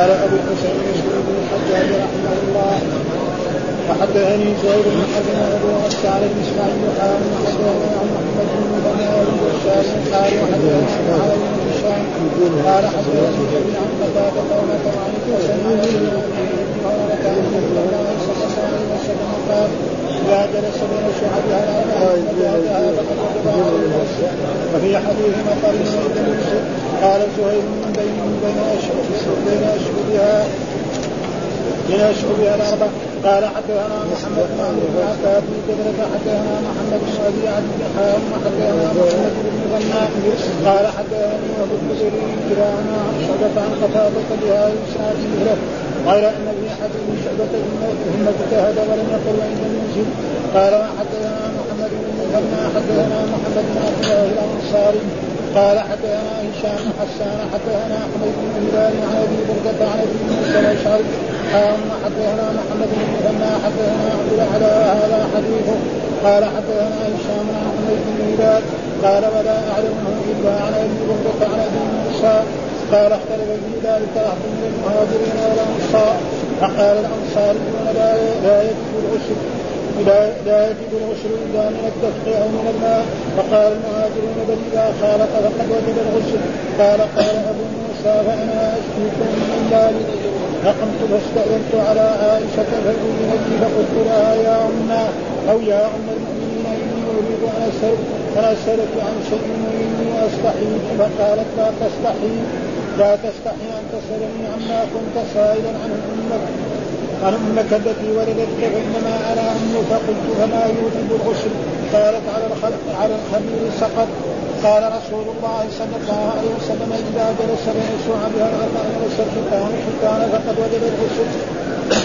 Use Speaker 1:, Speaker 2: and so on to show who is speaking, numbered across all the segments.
Speaker 1: قال ابو الحسين مسلم بن الحجاج رحمه الله وحدثني زهير بن حرب وابو غسان بن اسماعيل قال وحدثنا عن محمد بن بنار والشام قال وحدثنا علي بن هشام قال حدثني ابن عن قتاده قولة عن سمعت قولة عن الله صلى الله عليه وسلم قال اذا جلس بين شعبها الاربعه وفي حديث مطر قال زهير من بين بين بين اشهرها من أشهرها الأربع. قال حدثنا محمد بن عمرو بن عباد بن كبرة حدثنا محمد بن ابي عبد الحام وحدثنا محمد بن غناء قال حدثني أبو الكثير كلاهما عن شعبة عن قتادة بهذا الاسناد مثله غير إن في حديث شعبة ثم اجتهد ولم يقل عند المنزل قال وحدثنا محمد بن غناء حدثنا محمد بن عبد الله الأنصاري. قال حدثنا هشام حسان حدثنا حميد بن هلال عن أبي بردة عن أبي موسى الأشعري. قال حدثنا محمد بن مثنى حدثنا عبد الأعلى هذا حديثه. قال حدثنا هشام عن حميد بن هلال قال ولا اعلمه إلا عن أبي بردة عن أبي موسى. قال اختلف في ذلك رهط من المهاجرين والأنصار. فقال الانصاريون لا يجب الغسل لا لا يجب الغسل إلا من الدفق أو من الماء. فقال المهاجرون بل إذا خالط فقد وجب الغسل قال قال أبو موسى فأنا اشكيكم من ذلك فقمت فاستأذنت على عائشة فأذن لي فقلت لها يا أمنا أو يا أم المؤمنين إني أريد أن أسألك أن أسألك عن شيء وإني أستحي فقالت لا تستحي لا تستحي أن تسألني عما كنت سائلا عن أمك عن أمك التي ولدتك فانما أنا ام فقلت فما يوجب الغسل. قالت على على الخمير سقط. قال رسول الله صلى الله عليه وسلم إذا جلس بين شعبها الاربع وليس الختان الختان فقد وجب الغسل.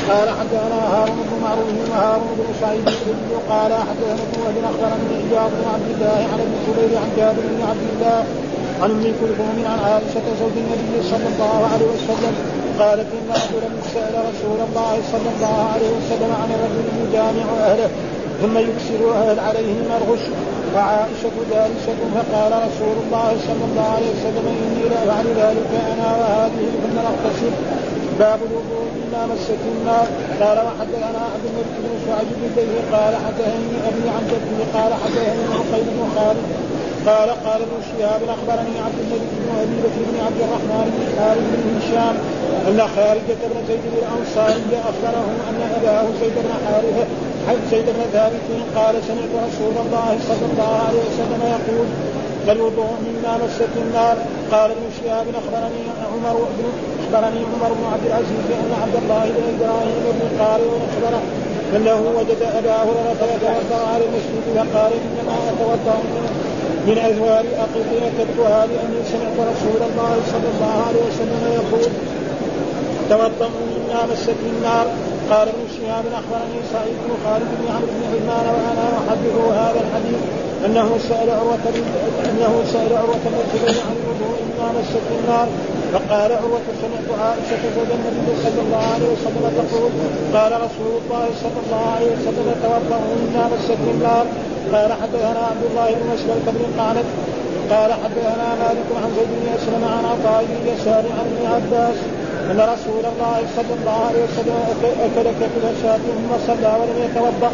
Speaker 1: قال حدثنا هارون بن معروف وهارون بن سعيد بن قال حدثنا ابن وهب اخبرني إياد بن عبد الله عن ابن زبير عن جابر بن عبد الله عن أم كلثوم عن عائشة زوج النبي صلى الله عليه وسلم قالت ان رجلا سأل رسول الله صلى الله عليه وسلم عن رجل يجامع أهله ثم يكسر أهل عليهم الغش. وعائشة جالسة فقال رسول الله صلى الله عليه وسلم إني لا أفعل ذلك أنا وهذه ثم نغتسل باب الوضوء مما مست النار. قال وحدثنا عبد الملك بن شعيب بن قال حدثني أبي عن جده قال حدثني عقيل بن خالد قال قال ابن شهاب أخبرني عبد الملك بن أبي بكر بن عبد الرحمن بن خالد بن هشام أن خارجة بن زيد الأنصاري أخبره أن أباه زيد بن حارثة زيد بن ثابت قال سمعت رسول الله صلى الله عليه وسلم يقول الوضوء مما مست النار. قال ابن شهاب أخبرني عمر بن أخبرني عمر بن عبد العزيز أن عبد الله بن إبراهيم بن قارئ أخبره أنه وجد أبا هريرة يتوضأ على المسجد فقال إنما أتوضأ من ازواج اقلتي كتبها لاني سمعت رسول الله صلى الله عليه وسلم يقول توضأوا مما مست النار. قال ابن شهاب أخبرني سعيد بن خالد بن عمرو بن عثمان وأنا احدثه هذا الحديث. أنه سأل عروة أنه سأل عروة بن عن الوضوء مما مست النار. فقال عروة سمعت عائشة زوج النبي صلى الله عليه وسلم تقول قال رسول الله صلى الله عليه وسلم توضأوا مما مست النار. قال حدثنا عبد الله بن مسلم بن قعنب قال حدثنا مالك عن زيد بن أسلم عن عطاء بن يسار عن ابن عباس. إن رسول الله صلى الله عليه وسلم اكل كتب شاة ثم صلى ولم يتوضأ.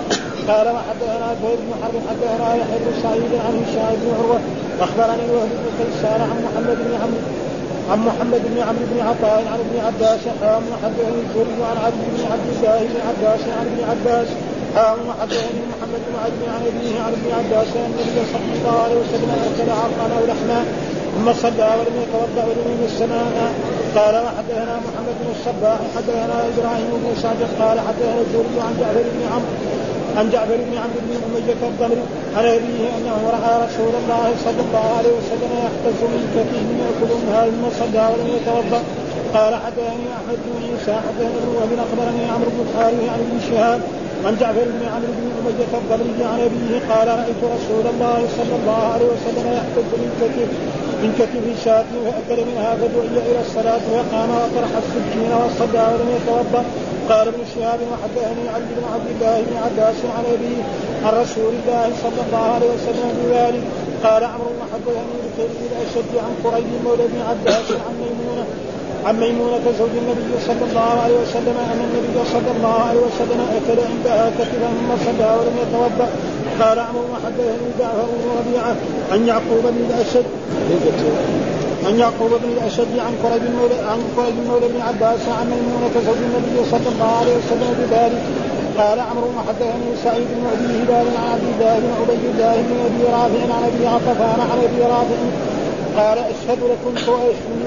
Speaker 1: قال وحدثنا زهير بن حرب حدثنا يحيى بن سعيد عن هشام بن عروة. واخبرني وهب بن عن محمد بن عمرو. عن محمد بن عمرو بن عطاء عن ابن عباس قام وحدثني الزهري عن عبد بن عبد الله بن عباس عن ابن عباس قام وحدثني محمد بن عبد عن ابيه عن ابن عباس ان النبي صلى الله عليه وسلم اكل عرقا أو لحما ثم صلى ولم يتوضأ ولم السماء قال وحدثنا محمد بن الصباح حدثنا إبراهيم بن سعد قال حدثنا الزهري عن جعفر بن عمرو عن جعفر بن عمرو بن أمية الضمري عن أبيه أنه رأى رسول الله صلى الله عليه وسلم يحتز من كفيه يأكل منها ثم صلى ولم يتوضأ. قال حدثني أحمد بن عيسى ابن وهب أخبرني عمرو بن الحارث عن ابن شهاب عن جعفر بن عمرو بن أمية الضمري عن أبيه قال رأيت رسول الله صلى الله عليه وسلم يحتز من كتف من كتف شاة فأكل منها فدعي إلى الصلاة وقام وطرح السكين وصلى ولم يتوضأ. قال ابن شهاب وحدثني علي بن عبد الله بن عباس عن ابيه عن رسول الله صلى الله عليه وسلم بذلك قال عمرو وحدثني بخير الأشد عن قريب مولى بن عباس عن ميمونه عن ميمونة زوج النبي صلى الله عليه وسلم أن النبي صلى الله عليه وسلم أكل عندها كتبا ثم صلى ولم يتوضأ. قال عمرو وحدثني جعفر بن ربيعة عن يعقوب بن الأشد. عن يعقوب بن الأشد عن قريب مولى عن قريب مولى بن عباس عن ميمونة زوج النبي صلى الله عليه وسلم بذلك قال عمرو وحدثني سعيد بن أبي هلال عن عبد الله بن عبيد الله بن أبي رافع عن أبي عطفان عن ابي رافع. قال أشهد لكنت اشهد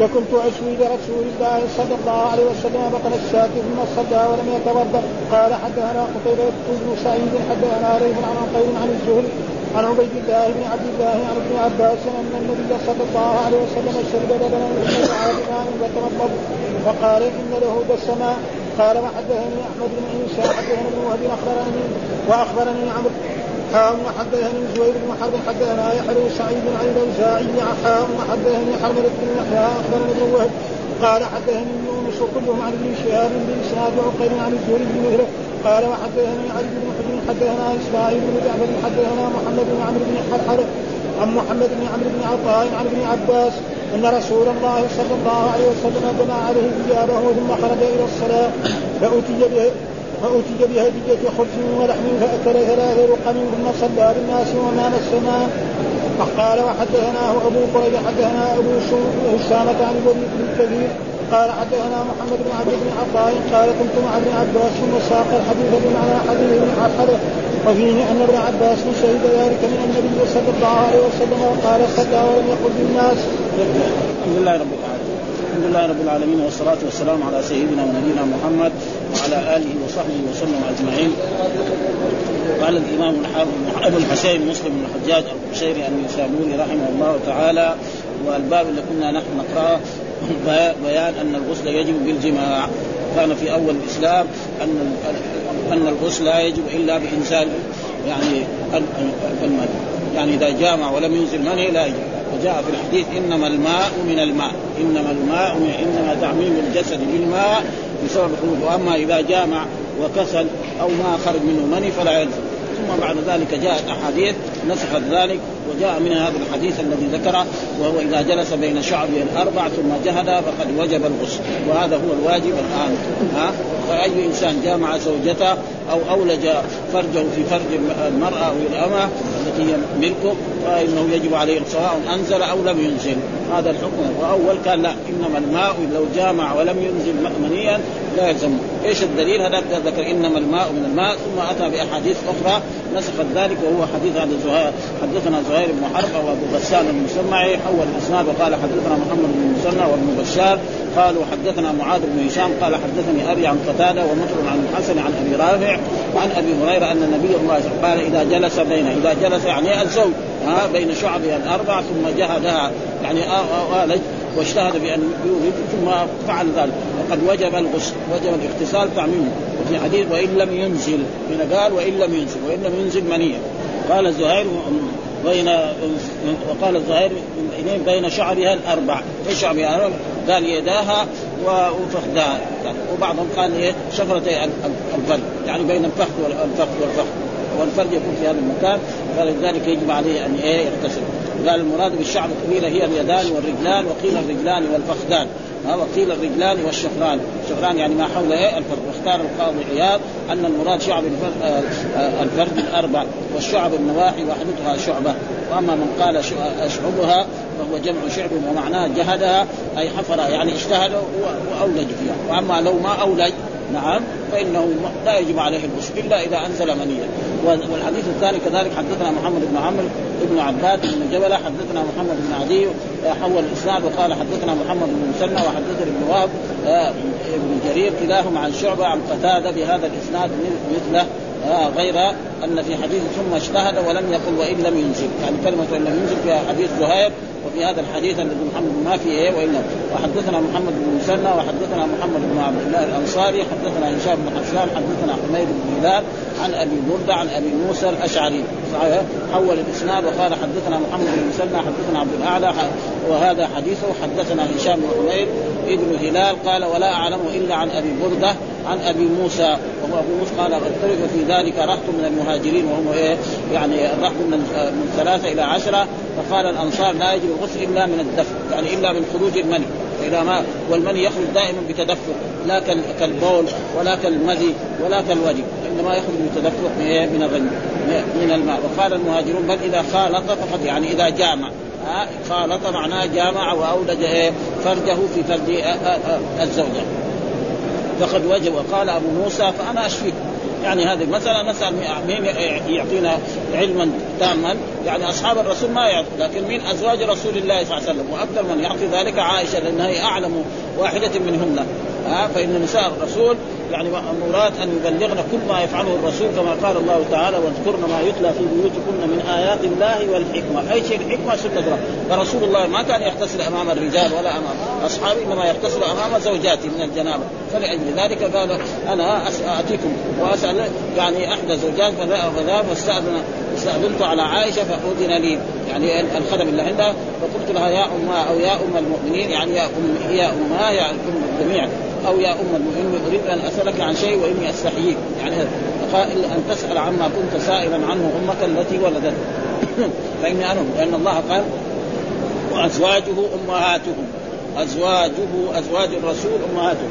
Speaker 1: لكنت اشوي لرسول الله صلى الله عليه وسلم بطن الشاة ثم صلى ولم يتوضأ. قال حدثنا قتيبة بن سعيد حدثنا ليث عن قيل عن الزهري. عن عبيد الله بن عبد الله عن ابن عباس أن النبي صلى الله عليه وسلم شرب لبنا من بماء وتمضمض وقال إن له دسما قال وحدثني أحمد بن عيسى حدثني ابن وهب أخبرني؟ واخبرني عمرو. حام وحدثني زهير بن حرب حدثنا يحيى سعيد عن الاوزاعي حام وحدثني حرملة بن يحيى اخبرني ابن وهب. قال حدثني يونس كلهم عن ابن شهاب باسناد عقيل عن الزهري بن قال وحدثني علي بن حجر حدثنا إسماعيل بن جعفر حدثنا محمد بن عمرو بن حرحر عن محمد بن عمرو بن عطاء عن ابن عباس أن رسول الله صلى الله عليه وسلم جمع عليه ثيابه ثم خرج إلى الصلاة فأتي به فأتي بهدية خبز ولحم فأكل ثلاث رقم ثم صلى بالناس وما السماء قال وحدثناه أبو قريب حدثنا أبو هشامة عن الوليد بن كثير قال حدثنا محمد بن عبد بن عطاء قال كنت مع ابن عباس ثم ساق الحديث بمعنى حديث عباس وفيه أن ابن عباس شهد ذلك من النبي صلى الله عليه وسلم وقال صلى ولم يقل للناس.
Speaker 2: الحمد لله رب العالمين. الحمد لله رب العالمين والصلاة والسلام على سيدنا ونبينا محمد وعلى آله وصحبه وسلم أجمعين. قال الإمام الحافظ أبو الحسين مسلم بن الحجاج القشيري النسابوري رحمه الله تعالى والباب اللي كنا نحن نقرأه بيان أن الغسل يجب بالجماع. كان في أول الإسلام أن أن الغسل لا يجب إلا بانزال يعني الماء يعني إذا جامع ولم ينزل مني لا يجب. وجاء في الحديث إنما الماء من الماء. إنما الماء من إنما تعميم الجسد بالماء بسبب الخروج وأما إذا جامع وكسل أو ما خرج منه مني فلا يلزم. ثم بعد ذلك جاءت احاديث نسخت ذلك وجاء من هذا الحديث الذي ذكره وهو إذا جلس بين شعبه الأربع ثم جهد فقد وجب الغسل. وهذا هو الواجب الآن. ها؟ فأي إنسان جامع زوجته أو أولج فرجه في فرج المرأة أو الأمة التي هي ملكه فإنه يجب عليه سواء أنزل أو لم ينزل. هذا الحكم. وأول كان لا إنما الماء لو جامع ولم ينزل منيا لا يلزم. إيش الدليل؟ هذا ذكر إنما الماء من الماء ثم أتى بأحاديث أخرى نسخت ذلك وهو حديث هذا زهير حدثنا زهير بن حرب وابو غسان المسمعي حول الأسناد وقال حدثنا محمد بن مسنى وابن بشار قالوا حدثنا معاذ بن هشام قال حدثني أبي عن قتادة ومطر عن الحسن عن أبي رافع وعن أبي هريرة أن النبي الله قال إذا جلس بين إذا جلس يعني الزوج ها بين شعبها الأربع ثم جهدها يعني آلج واجتهد بأن يوجد ثم فعل ذلك. وقد وجب الغسل وجب الاغتسال تعميمه وفي حديث وإن لم ينزل هنا قال وإن لم ينزل وان لم ينزل منيا قال زهير بين وقال الزهير بين شعرها الأربع. إيش شعرها؟ الاربع؟ قال يداها وفخذها وبعضهم قال إيه شفرتي الفرد يعني بين الفخذ والفخذ والفخذ. والفرد يكون في هذا المكان. فلذلك يجب عليه أن إيه يغتسل. قال المراد بالشعر الطويلة هي اليدان والرجلان وقيل الرجلان والفخذان. وقيل الرجلان والشفران. الشفران يعني ما حول إيه؟ الفرد. واختار القاضي عياض أن المراد شعب آه، آه، الفرد الاربع والشعب النواحي وحدتها شعبة. وأما من قال أشعبها فهو جمع شعب ومعناه جهدها أي حفر يعني اجتهد وأولج فيها. وأما لو ما أولج نعم فإنه لا يجب عليه الغسل إلا إذا أنزل منيا. والحديث الثاني كذلك حدثنا محمد بن عمرو بن عباد بن جبله حدثنا محمد بن عدي حول الإسناد وقال حدثنا محمد بن مسنى وحدثنا ابن وهب آه، ابن جرير كلاهما عن شعبة عن قتادة بهذا الإسناد مثله. آه غير أن في حديث ثم اجتهد ولم يقل وإن لم ينزل يعني كلمة وإن لم ينزل في حديث زهير وفي هذا الحديث الذي محمد ما في إيه وإن وحدثنا محمد بن مسنى وحدثنا محمد بن عبد الله الأنصاري حدثنا هشام بن حسان حدثنا حميد بن هلال عن أبي بردة عن أبي موسى الأشعري. صحيح؟ حول الإسناد وقال حدثنا محمد بن مسنى حدثنا عبد الأعلى وهذا حديثه. حدثنا هشام بن حميد ابن هلال قال ولا أعلم إلا عن أبي بردة عن أبي موسى. وهو أبو موسى قال اختلف في ذلك رهط من المهاجرين وهم إيه؟ يعني الرهط من من ثلاثة إلى عشرة. فقال الأنصار لا يجب الغسل إلا من الدفن يعني إلا من خروج المني. فاذا ما؟ والمني يخرج دائما بتدفق لا كالبول ولا كالمذي ولا كالوجه إنما يخرج بتدفق من الرجل من الماء. وقال المهاجرون بل إذا خالط فقط يعني إذا جامع. خالط معناه جامع واولج؟ فرجه في فرج الزوجة. فقد وجب وقال أبو موسى فأنا أشفيك. يعني هذه المسألة نسأل مين يعطينا علما تاما؟ يعني أصحاب الرسول ما يعطي لكن من أزواج رسول الله صلى الله عليه وسلم؟ وأكثر من يعطي ذلك عائشة لأنها هي أعلم واحدة منهن. ها فإن نساء الرسول يعني مراد أن يبلغن كل ما يفعله الرسول كما قال الله تعالى واذكرن ما يتلى في بيوتكن من آيات الله والحكمة، أي شيء الحكمة سنه الله، فرسول الله ما كان يغتسل أمام الرجال ولا أمام أصحابه إنما يغتسل أمام زوجاته من الجنابة، فلأجل ذلك قال أنا أتيكم وأسأل يعني احدى زوجات فذهب واستاذن استأذنت على عائشة فأذن لي. يعني الخدم اللي عندها. فقلت لها يا امها أو يا أم المؤمنين يعني يا ام يا امها يا أم الجميع أو يا أم المؤمنين أريد أن اسالك عن شيء وإني أستحييك. يعني قال أن تسأل عما كنت سائلا عنه أمك التي ولدت. فإني أنا لأن الله قال وأزواجه أمهاتهم. أزواجه أزواج الرسول أمهاتهم.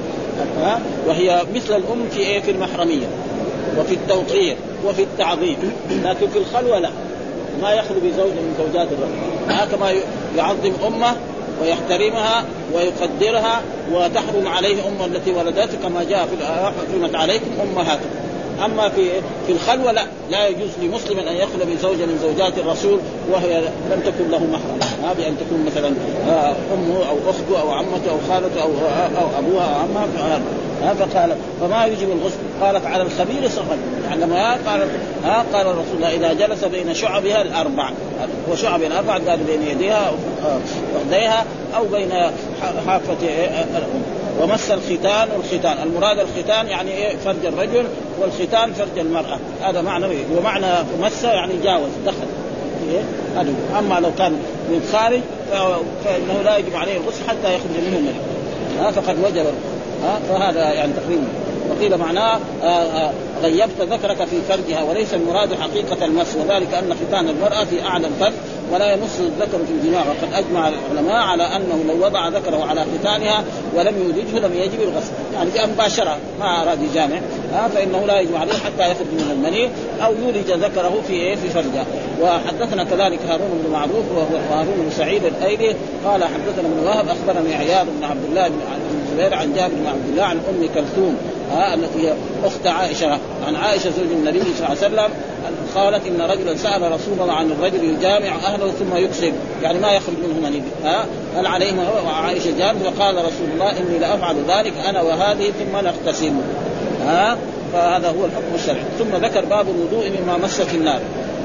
Speaker 2: وهي مثل الأم في إيه؟ في المحرمية. وفي التوقير وفي التعظيم. لكن في الخلوة لا. ما يخلو بزوج من زوجات الرجل كما يعظم أمه ويحترمها ويقدرها وتحرم عليه أمة التي ولدته كما جاء في حرمت عليكم أمهاتكم. أما في في الخلوة لا. لا يجوز لمسلم أن يخلو بزوجه من زوجات الرسول وهي لم تكن له محرم. ما بأن تكون مثلا آه، أمه أو أخته أو عمته أو خالته أو أو أبوها أو عمها فقال فما يجب الغسل؟ قالت على الخبير صغر يعني لما قالت ها قال الرسول إذا جلس بين شعبها الأربع. وشعب الأربع قال بين يديها وخديها أو بين حافة الام ومس الختان والختان. المراد الختان يعني إيه فرج الرجل والختان فرج المرأة. هذا معنى ومعنى مس يعني جاوز دخل. إيه؟ أما لو كان من خارج فإنه لا يجب عليه الغسل حتى يخرج منه المريض ها فقد وجب. ها؟ فهذا يعني تقريبا وقيل معناه آه، آه، غيبت ذكرك في فرجها وليس المراد حقيقة المس وذلك أن ختان المرأة في أعلى الفرج ولا يمس الذكر في الجماع. وقد أجمع العلماء على أنه لو وضع ذكره على ختانها ولم يولجه لم يجب الغسل. يعني جاء مباشرة ما أراد يجامع آه فإنه لا يجب عليه حتى يخرج من المني أو يولج ذكره في إيه في فرجها وحدثنا كذلك هارون بن معروف وهو هارون بن سعيد الأيلي قال حدثنا ابن وهب أخبرني عياض بن عبد الله بن الزبير عن جابر بن عبد الله عن أم كلثوم. ها التي هي أخت عائشة عن عائشة زوج النبي صلى الله عليه وسلم قالت إن رجلا سأل رسول الله عن الرجل يجامع أهله ثم يكسب يعني ما يخرج منه ها هل عليهما وعائشة جابر فقال رسول الله إني لأفعل ذلك أنا وهذه ثم نغتسل ها فهذا هو الحكم الشرعي. ثم ذكر باب الوضوء مما مست النار.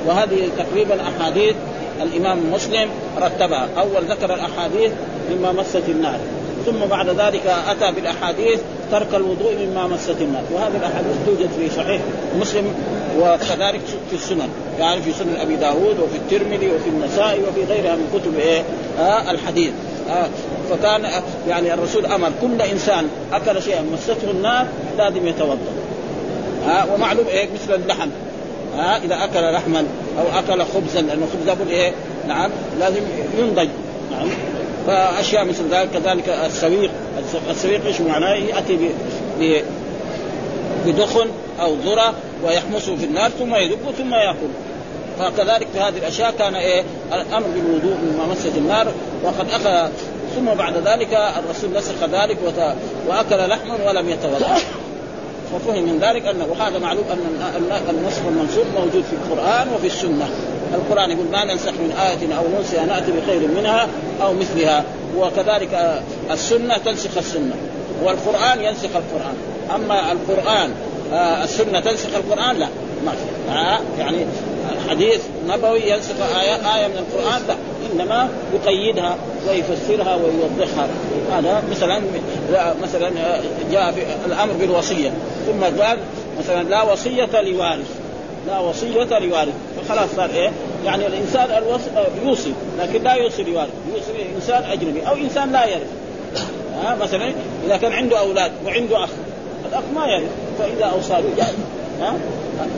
Speaker 2: وهذه تقريبا أحاديث الإمام مسلم رتبها. أول ذكر الأحاديث مما مست النار. ثم بعد ذلك أتى بالأحاديث ترك الوضوء مما مست النار وهذه الأحاديث توجد في صحيح مسلم وكذلك في السنن. يعني في سنن أبي داود وفي الترمذي وفي النسائي وفي غيرها من كتب إيه آه الحديث. آه فكان يعني الرسول أمر كل إنسان أكل شيئا مسته النار لازم يتوضأ. آه ومعلوم إيه مثل اللحم. آه إذا أكل لحما أو أكل خبزا لأنه لابد إيه نعم لازم ينضج. نعم. فأشياء مثل ذلك كذلك السويق السويق إيش معناه؟ يأتي بدخن أو ذرة ويحمسه في النار ثم يدب ثم يأكل. فكذلك في هذه الأشياء كان إيه؟ الأمر بالوضوء مما مست النار وقد أخذ. ثم بعد ذلك الرسول نسخ ذلك وأكل لحما ولم يتوضأ. وفهم من ذلك أنه وهذا معلوم أن النسخ المنسوخ موجود في القرآن وفي السنة. القرآن يقول ما ننسخ من آية أو ننسها نأتي بخير منها أو مثلها. وكذلك السنة تنسخ السنة. والقرآن ينسخ القرآن. أما القرآن آه السنة تنسخ القرآن؟ لا. ما في. آه يعني حديث نبوي ينسخ آية, آية من القرآن؟ لا. إنما يقيدها. ويفسرها ويوضحها. هذا مثلا مثلا جاء في الأمر بالوصية. ثم قال مثلا لا وصية لوارث. لا وصية لوارث. فخلاص صار إيه؟ يعني الإنسان الوص... يوصي لكن لا يوصي لوارث. يوصي إنسان أجنبي أو إنسان لا يرث. ها؟ مثلا إذا كان عنده أولاد وعنده أخ الأخ ما يرث. فإذا أوصى له ها؟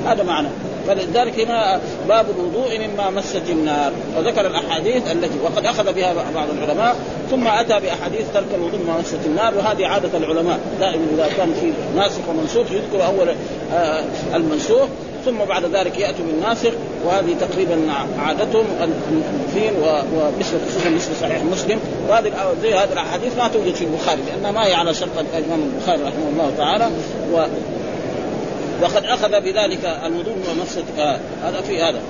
Speaker 2: هذا معنى. فلذلك هنا باب الوضوء مما مست النار وذكر الأحاديث التي وقد أخذ بها بعض العلماء ثم أتى بأحاديث ترك الوضوء مما مست النار وهذه عادة العلماء. دائما إذا كان في ناسخ ومنسوخ يذكر أول آه المنسوخ ثم بعد ذلك ياتوا بالناسخ وهذه تقريبا عادتهم المؤلفين ومثل خصوصا مثل صحيح مسلم. وهذه زي هذه الأحاديث ما توجد في البخاري لانها ما هي على شرط الإمام البخاري رحمه الله تعالى. و وقد أخذ بذلك الوضوء ومسة آه هذا في هذا.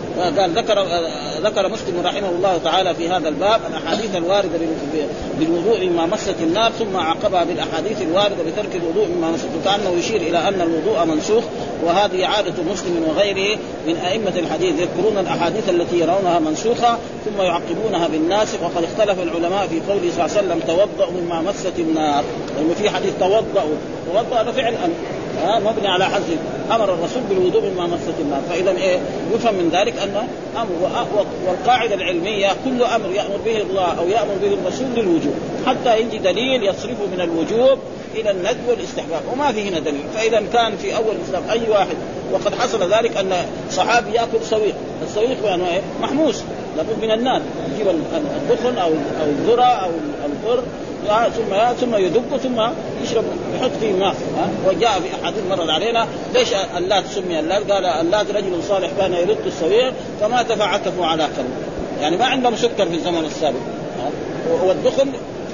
Speaker 2: قال ذكر آه ذكر مسلم رحمه الله تعالى في هذا الباب الأحاديث الواردة بالوضوء مما مست النار ثم عقبها بالأحاديث الواردة بترك الوضوء مما مست كأنه يشير إلى أن الوضوء منسوخ وهذه عادة مسلم وغيره من أئمة الحديث يذكرون الأحاديث التي يرونها منسوخة ثم يعقبونها بالناسخ وقد اختلف العلماء في قوله صلى الله عليه وسلم توضأوا مما مست النار. لأنه في حديث توضأوا توضأ هذا فعل ها مبني على حذف أمر الرسول بالوضوء مما مست النار فاذا إيه يفهم من ذلك أن أمر والقاعدة العلمية كل أمر يأمر به الله أو يأمر به الرسول للوجوب حتى يجي دليل يصرفه من الوجوب إلى الندب والاستحباب وما في هنا دليل. فاذا كان في أول الإسلام أي واحد وقد حصل ذلك أن صحابي يأكل سويق السويق يعني إيه؟ محموس لابد من النار. يجيب الدخن أو أو الذرة أو البر ثم ثم يدق ثم يشرب يحط فيه ماء وجاء في أحاديث مرت علينا ليش اللات سمي اللات؟ قال اللات رجل صالح كان يرد السويق فمات فعكفوا على كلب. يعني ما عندهم سكر في الزمن السابق والدخن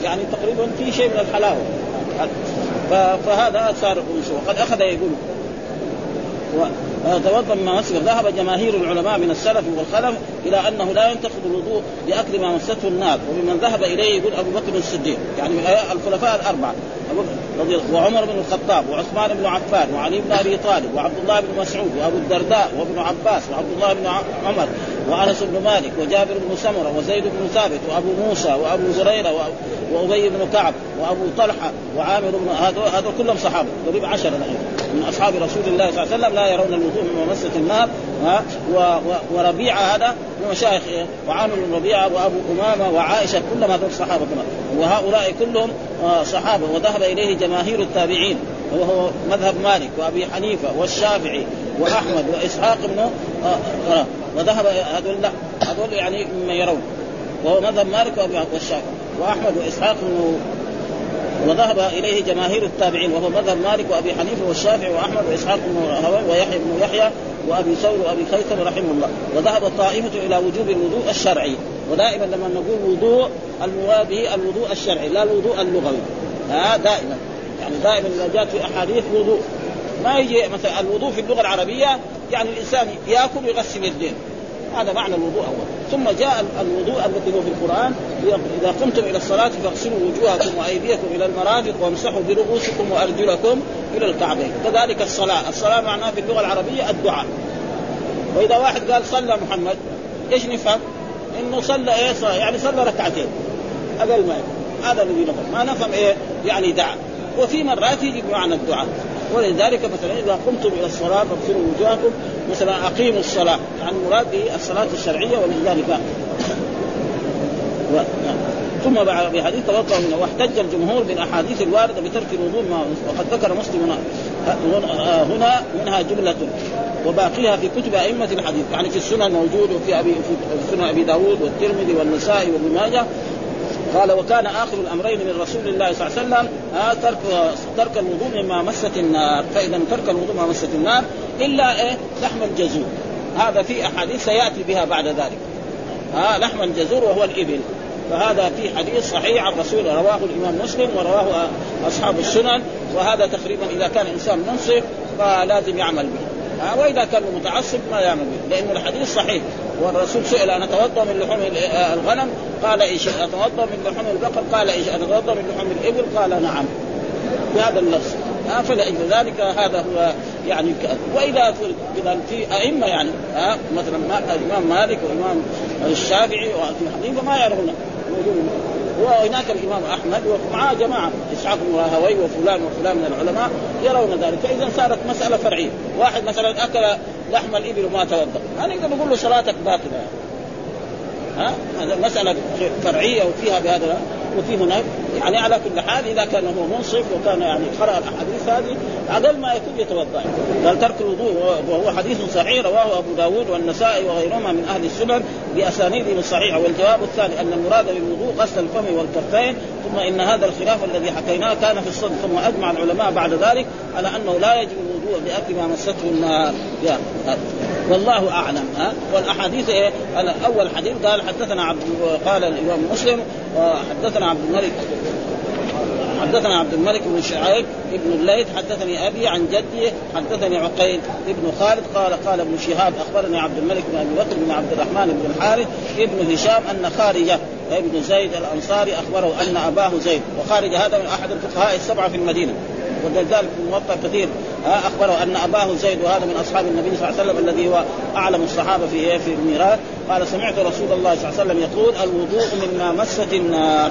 Speaker 2: يعني تقريبا في شيء من الحلاوة. فهذا صار وقد أخذ يقول توضأ مما مسك. ذهب جماهير العلماء من السلف والخلف إلى أنه لا ينتقد الوضوء باكل ما مسته النار وممن ذهب إليه يقول أبو بكر الصديق. يعني الخلفاء الأربعة. رضي الله وعمر بن الخطاب وعثمان بن عفان وعلي بن أبي طالب وعبد الله بن مسعود وأبو الدرداء وابن عباس وعبد الله بن عمر وأنس بن مالك وجابر بن سمرة وزيد بن ثابت وأبو موسى وأبو هريره وأبي بن كعب وأبو طلحة وعامر بن هذول كلهم صحابة. قريب عشرة الان من أصحاب رسول الله صلى الله عليه وسلم لا يرون الوضوء من ممسه النار ها وربيعه هذا من مشايخ وعامر بن ربيعه وأبو أمامة وعائشة كلهم هذول صحابة وهؤلاء كلهم صحابة وذهب إليه جماهير التابعين وهو مذهب مالك وأبي حنيفة والشافعي وأحمد وإسحاق بن وذهب هذول لا هذول يعني مما يرون. وهو مذهب مالك وأبي والشافعي وأحمد وإسحاق بن وذهب إليه جماهير التابعين وهو مذهب مالك وأبي حنيفة والشافعي وأحمد وإسحاق بن هوى ويحيى بن يحيى وأبي ثور وأبي خيثم رحمه الله. وذهب الطائفة إلى وجوب الوضوء الشرعي. ودائما لما نقول وضوء المراد الوضوء الشرعي لا الوضوء اللغوي. ها دائما. يعني دائما إذا جاءت في أحاديث وضوء. ما يجي مثلا الوضوء في اللغة العربية يعني الإنسان يأكل ويغسل يديه. هذا معنى الوضوء أول. ثم جاء الوضوء الذي هو في القرآن. اذا قمتم إلى الصلاة فاغسلوا وجوهكم وأيديكم إلى المرافق وامسحوا برؤوسكم وأرجلكم إلى الكعبين. كذلك الصلاة. الصلاة معناها في اللغة العربية الدعاء. وإذا واحد قال صلى محمد إيش نفهم؟ إنه صلى إيه؟ صلى يعني صلى ركعتين. أقل ما هذا الذي نفهم. ما نفهم إيه؟ يعني دعا وفي مرات يجي بمعنى الدعاء. ولذلك مثلا إذا قمتم إلى الصلاة فاغسلوا وجوهكم مثلا أقيموا الصلاة يعني المراد الصلاه الشرعية ولذلك و... ثم بحديث توضا هنا واحتج الجمهور بالأحاديث الواردة بترك الوضوء وقد ذكر مسلم هنا منها جملة وباقيها في كتب أئمة الحديث يعني في السنن موجود وفي ابي في سنن أبي داود والترمذي والنسائي وابن ماجه. قال وكان آخر الأمرين من رسول الله صلى الله عليه وسلم آه ترك ترك الوضوء مما مست النار فإذا ترك الوضوء مما مست النار إلا إيه؟ لحم الجزور. هذا في أحاديث سيأتي بها بعد ذلك. آه لحم الجزور وهو الإبل. فهذا في حديث صحيح عن رسول رواه الإمام مسلم ورواه أصحاب السنن وهذا تقريبا إذا كان إنسان منصف فلازم يعمل به. آه وإذا كان متعصب ما يعمل به لأن الحديث صحيح. والرسول سئل أنا أتوضأ من لحوم الغنم؟ قال إيش أتوضأ من لحوم البقر؟ قال أنا أتوضأ من لحوم الإبل؟ قال نعم. بهذا اللفظ آه فلأجل ذلك هذا هو يعني وإذا إذا في أئمة يعني آه مثلا الإمام مالك والامام الشافعي وابي حنيفه ما يرون. وهناك الإمام أحمد ومعاه جماعة إسحاق راهوي وفلان وفلان من العلماء يرون ذلك. فاذا صارت مسألة فرعية واحد مثلا أكل لحم الإبل وما توضأ. هذا نقدر نقول له صلاتك باطلة. ها؟ هذا مسألة فرعية وفيها بهذا وفي هناك يعني على كل حال إذا كان هو منصف وكان يعني قرأ الأحاديث هذه أقل ما يكون يتوضأ. قال ترك الوضوء وهو حديث صحيح رواه أبو داود والنسائي وغيرهما من أهل السنن بأسانيده الصحيحة. والجواب الثاني أن المراد بالوضوء غسل الفم والكفين ثم إن هذا الخلاف الذي حكيناه كان في الصدر. ثم أجمع العلماء بعد ذلك على أنه لا يجب الوضوء بأكل ما مسته النار والله أعلم. ها؟ والأحاديث إيه؟ أول حديث قال حدثنا عبد قال الإمام مسلم حدثنا عبد الملك. حدثنا عبد الملك بن شعيب ابن الليث حدثني أبي عن جدي حدثني عقيل ابن خالد قال قال ابن شهاب أخبرني عبد الملك بن أبي بكر بن عبد الرحمن بن الحارث ابن هشام أن خارجة ابن زيد الأنصاري أخبره أن أباه زيد. وخارج هذا من أحد الفقهاء السبعة في المدينة. ولذلك في الموطا كثير أخبره أن أباه زيد وهذا من أصحاب النبي صلى الله عليه وسلم الذي هو أعلم الصحابة في في الميراث. قال سمعت رسول الله صلى الله عليه وسلم يقول الوضوء مما مست النار.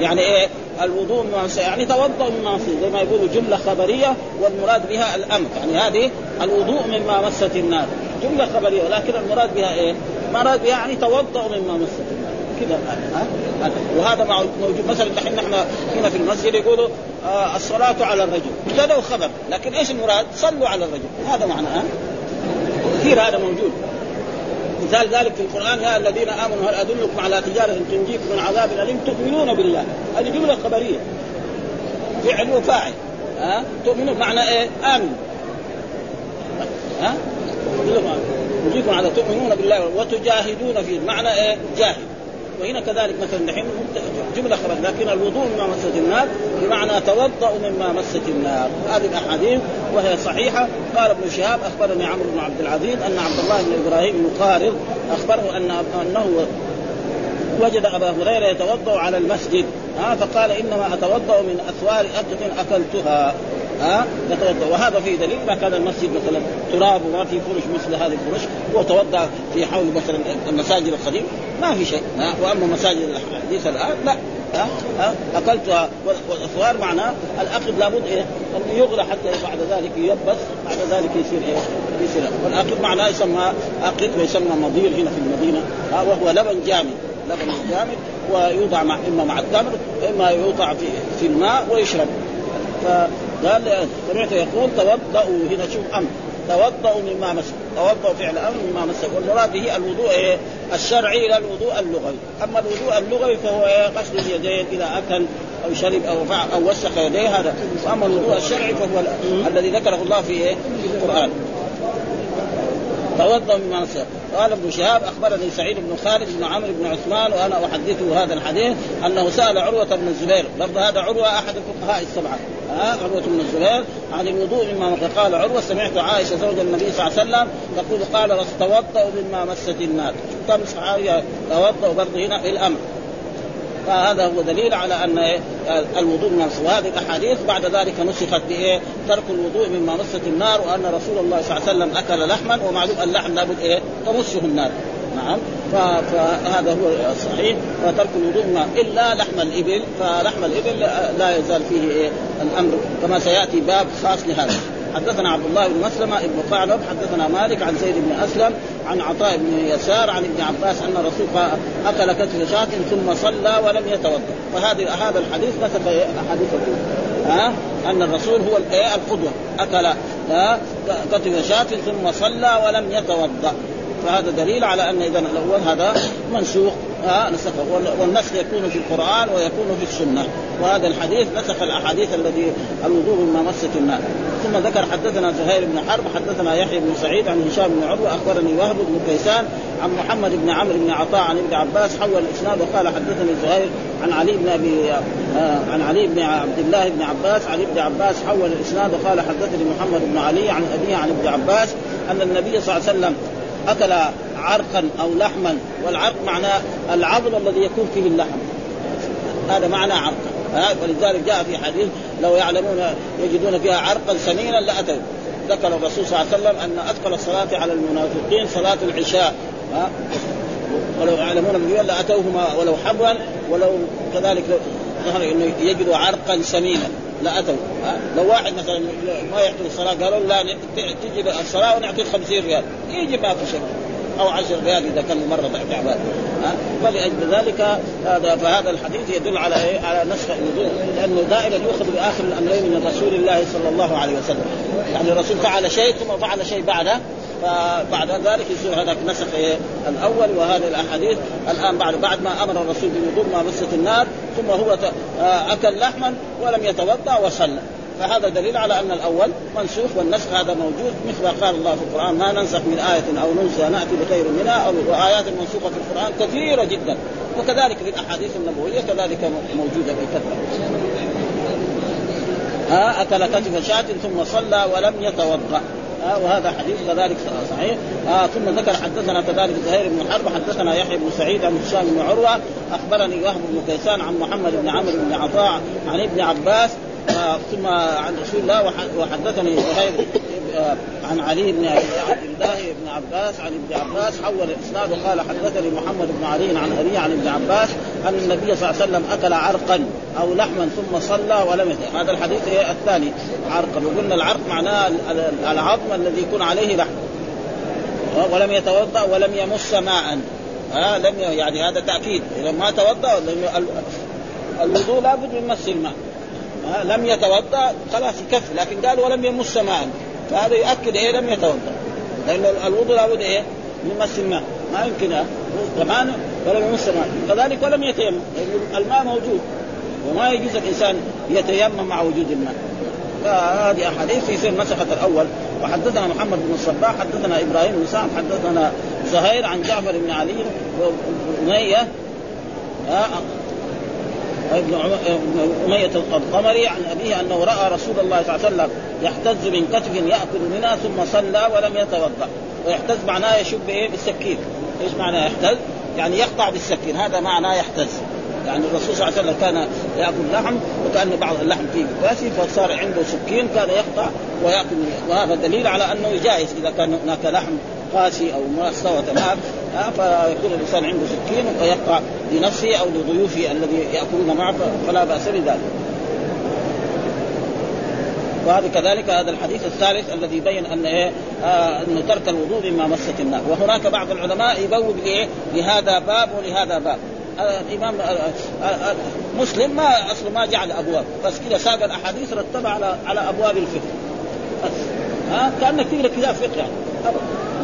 Speaker 2: يعني إيه؟ الوضوء مما يعني توضأ مما مسست زي ما يقولوا جملة خبرية والمراد بها الأمر. يعني هذه الوضوء مما مست النار. جملة خبرية ولكن المراد بها إيه؟ المراد بها يعني توضأ مما مست النار. كذا وهذا موجود. مثلا نحن نحن هنا في المسجد يقولوا آه الصلاة على الرجل. ابتدوا خبر لكن إيش المراد؟ صلوا على الرجل. هذا معناه كثير هذا موجود. مثال ذلك في القرآن يا الذين آمنوا هل أدلكم على تجارة تنجيكم من عذاب أليم؟ تؤمنون بالله. هذه جملة خبرية. فعل وفاعل ها؟ تؤمنون. معنى إيه؟ آمنوا. ها؟ يجيكم على تؤمنون بالله وتجاهدون فيه. معنى إيه؟ جاهد وهنا كذلك مثلا دحين جملة خبر لكن الوضوء مما مست النار بمعنى توضأ مما مست النار. هذه الأحاديث وهي صحيحة. قال ابن شهاب أخبرني عمرو بن عبد العزيز أن عبد الله بن إبراهيم بن قارض أخبره أن أنه وجد أبا هريرة يتوضأ على المسجد. ها فقال إنما أتوضأ من أثوار اكله أكلتها. ها؟ يتوضا وهذا فيه دليل ما كان المسجد مثلا تراب وما في فرش مثل هذه الفرش هو توضأ في حول مثلا المساجد القديمة ما في شيء ها؟ وأما مساجد الحديث الآن لا ها؟ ها؟ اكلتها والاثوار معناه الاكل لابد إيه؟ أن يغلى حتى بعد ذلك ييبس بعد ذلك يصير إيه؟ يصير والاكل معناه يسمى اكل ويسمى مضير هنا في المدينة ها؟ وهو لبن جامد لبن جامد ويوضع مع إما مع التمر واما يوضع في في الماء ويشرب. فقال سمعته يقول توضؤوا هنا شوف أمر توضؤوا مما مس توضؤوا فعل أمر مما مس والمراد به الوضوء إيه؟ الشرعي لا الوضوء اللغوي أما الوضوء اللغوي فهو إيه؟ غسل اليدين إذا أكل أو شرب أو فعل أو وسخ يديه هذا وأما الوضوء الشرعي فهو الذي ذكره الله في إيه؟ في القرآن توضأ مما نسي قال ابن شهاب أخبرني سعيد بن خالد بن عمرو بن عثمان وأنا أحدثه هذا الحديث أنه سأل عروة بن الزبير برضه هذا عروة أحد الفقهاء السبعة. ها؟ عروة بن الزبير عن الوضوء مما قال عروة سمعت عائشة زوج النبي صلى الله عليه وسلم تقول قال توضا مما مست النار صحابي توضأ برضه هنا في الأمر. فهذا هو دليل على أن الوضوء من وهذه الأحاديث بعد ذلك نسخت بإيه؟ ترك الوضوء مما مست النار وأن رسول الله صلى الله عليه وسلم أكل لحما ومعلوم اللحم لابد إيه؟ تمسه النار. نعم. فهذا هو الصحيح. وترك الوضوء إلا لحم الإبل. فلحم الإبل لا يزال فيه إيه؟ الأمر. كما سيأتي باب خاص لهذا. حدثنا عبد الله بن مسلمة ابن قعنب حدثنا مالك عن زيد بن أسلم عن عطاء بن يسار عن ابن عباس أن الرسول أكل كتف شاة ثم صلى ولم يتوضأ. فهذا هذا الحديث نسخ أحاديث ها؟ أن الرسول هو القدوة. أكل كتف شاة ثم صلى ولم يتوضأ. فهذا دليل على أن إذا الأول هذا منسوخ آه نسخه. والنسخ يكون في القرآن ويكون في السنة. وهذا الحديث نسخ الأحاديث الذي الوضوء مما مست النار ثم ذكر حدثنا زهير بن حرب حدثنا يحيى بن سعيد عن هشام بن عروة أخبرني وهب بن كيسان عن محمد بن عمرو بن عطاء عن ابن عباس حول الإسناد وقال حدثني زهير عن علي بن أبي آه عن علي بن عبد الله بن عباس عن ابن عباس حول الإسناد وقال حدثني محمد بن علي عن أبيه عن ابن عباس أن النبي صلى الله عليه وسلم أكل عرقا أو لحما والعرق معناه العظم الذي يكون فيه اللحم. هذا معنى عرقا ولذلك جاء في حديث لو يعلمون يجدون فيها عرقا سمينا لاتوا ذكر الرسول صلى الله عليه وسلم أن أثقل الصلاة على المنافقين صلاة العشاء. ها ولو يعلمون من لاتوهما ولو حبوا ولو كذلك ظهر إنه يجدوا عرقا سمينا لاتوا لو واحد مثلا ما يعطي الصلاة قالوا لا تجي الصلاة ونعطيك 50 ريال. يجي ما في شيء أو عشر ريال إذا كان مره تعبان. فلأجل ذلك هذا فهذا الحديث يدل على إيه؟ على نسخ النزول لأنه دائما يؤخذ بآخر الأمرين من رسول الله صلى الله عليه وسلم. يعني الرسول فعل شيء ثم فعل شيء بعده. فبعد ذلك يصير هذاك نسخ إيه؟ الأول وهذه الأحاديث. الآن بعد بعد ما أمر الرسول بوضوء ما مست النار ثم هو أكل لحما ولم يتوضأ وصلى. فهذا دليل على أن الأول منسوخ والنسخ هذا موجود مثل ما قال الله في القرآن ما ننسخ من آية أو ننسى نأتي بخير منها أو وآيات المنسوخه في القرآن كثيرة جدا. وكذلك في الأحاديث النبوية كذلك موجودة في كثره ها أكل كتف شاة ثم صلى ولم يتوضأ. آه وهذا حديث كذلك صحيح. آه ثم ذكر حدثنا كذلك زهير بن حرب حدثنا يحيى بن سعيد عن هشام بن عروة أخبرني وهب بن كيسان عن محمد بن عمرو بن عطاء عن ابن عباس آه ثم عن رسول الله وحدثني زهير آه عن علي بن عبد الله بن عباس عن ابن عباس حول الإسناد وقال حدثني محمد بن علي عن أبي عن ابن عباس أن النبي صلى الله عليه وسلم أكل عرقا أو لحما ثم صلى ولم يتم هذا الحديث إيه الثاني عرقا. وقلنا العرق معناه العظم الذي يكون عليه لحم. ولم يتوضأ ولم يمس ماء. ها؟ لم يعني هذا تأكيد. إذا ما توضأ الوضوء لابد من مس الماء. لم يتوضأ خلاص يكفي لكن قال ولم يمس ماء. فهذا يؤكد إيه؟ لم يتوضأ. لأن الوضوء لابد إيه؟ من مس الماء. ما يمكن كمان ولم يمس ماء كذلك ولم يتيمم. الماء موجود. وما يجوز الإنسان يتيمم مع وجود الماء. فهذه أحاديث يصير نسخت الأول. وحدثنا محمد بن الصباح حدثنا إبراهيم بن سعد حدثنا زهير عن جعفر بن علي وأمية. ابن أمية القمري عن أبيه أنه رأى رسول الله صلى الله عليه وسلم يحتز من كتف يأكل منها ثم صلى ولم يتوضأ. ويحتز معناه يشب إيه؟ بالسكين. إيش معناه يحتز؟ يعني يقطع بالسكين. هذا معناه يحتز. يعني الرسول صلى الله عليه وسلم كان يأكل لحم وكأن بعض اللحم فيه كاسي فصار عنده سكين كان يقطع ويأكل وهذا دليل على أنه جائز. إذا كان هناك لحم قاسي أو ما استوى تمام فيكون الإنسان عنده سكين ويقطع لنفسه أو لضيوفه الذي يأكلون معه فلا بأس بذلك. وهذا كذلك هذا الحديث الثالث الذي يبين أن إيه؟ آه إنه ترك الوضوء مما مست النار وهناك بعض العلماء يبوب لإيه؟ لهذا باب ولهذا باب. الإمام مسلم ما أصله ما جعل أبواب. بس كذا ساق الأحاديث رتبها على على أبواب الفقه. ها؟ كأنك تقرأ كتاب فقه يعني.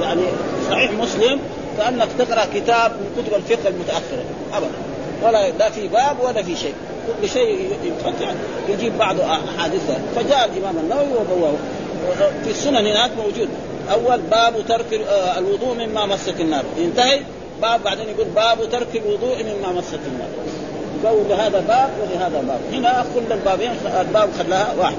Speaker 2: يعني صحيح مسلم كأنك تقرأ كتاب من كتب الفقه المتأخرة. ابدا. ولا لا في باب ولا في شيء. كل شيء يتحط يعني. يجيب بعض احاديث فجاء الإمام النووي وبواه. في السنن هناك موجود. أول باب ترك الوضوء مما مست النار. ينتهي. باب بعدين يقول باب ترك الوضوء مما مست النار. يقول لهذا باب ولهذا باب. هنا كلا البابين الباب خلاها واحد.